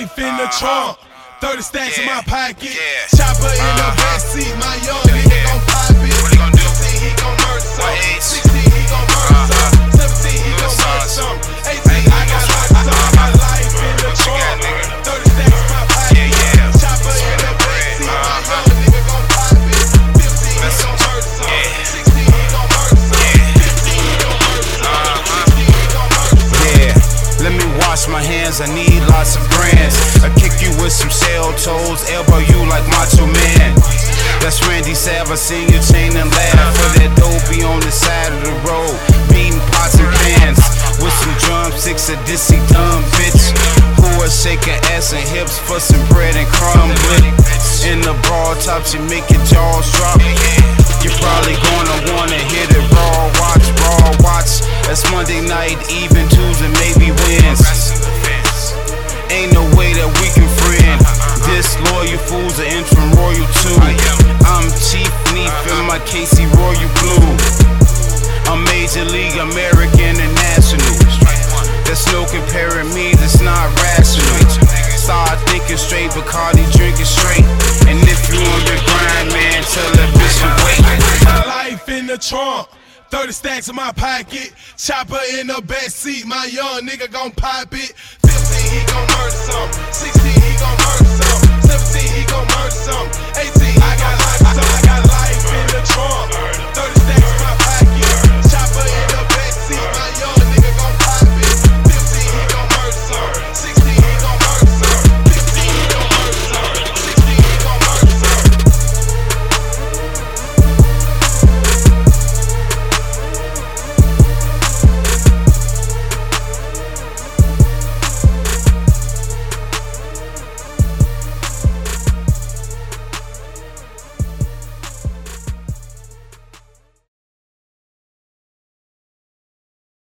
life in the trunk. 30 stacks in my pocket. Yeah. Chopper in the Uh-huh. backseat. My young nigga gon' pop it. What he gon' do? 15, he gon' murder some. 16, he gon' murder Uh-huh. some. 17, he gon' murder some. 18, I got of some. My life in the What you got, trunk. 30 stacks in my pocket. Yeah, yeah. Chopper in the bread. backseat. My Uh-huh. young nigga gon' pop it. 15, he gon' murder some. yeah. 16, he gon' murder some. 15, he gon' murder some. Uh-huh. 16, he gon' murder some. Yeah, let me wash my hands, I need with some shell toes, elbow you like Macho Man. That's Randy Sav, I seen you chain and laugh. For that dopey on the side of the road, beating pots and pans. With some drumsticks, a dissy dumb bitch. Who will shake her ass and hips for some bread and crumb In the broad top, she make your jaws drop. You're probably gonna wanna hit it raw, watch, raw, watch. That's Monday night, even Tuesday, maybe Wednesday. Ain't no Disloyal fools are entering royal too. I'm Chief Keef uh-huh. in my Casey Royal Blue. I'm Major League American and National. There's no comparing me, that's not rational. Start thinking straight, Bacardi drinking straight. And if you on your grind, man, tell that bitch to wait. My life in the trunk. 30 stacks in my pocket. Chopper in the back seat. My young nigga gon' pop it.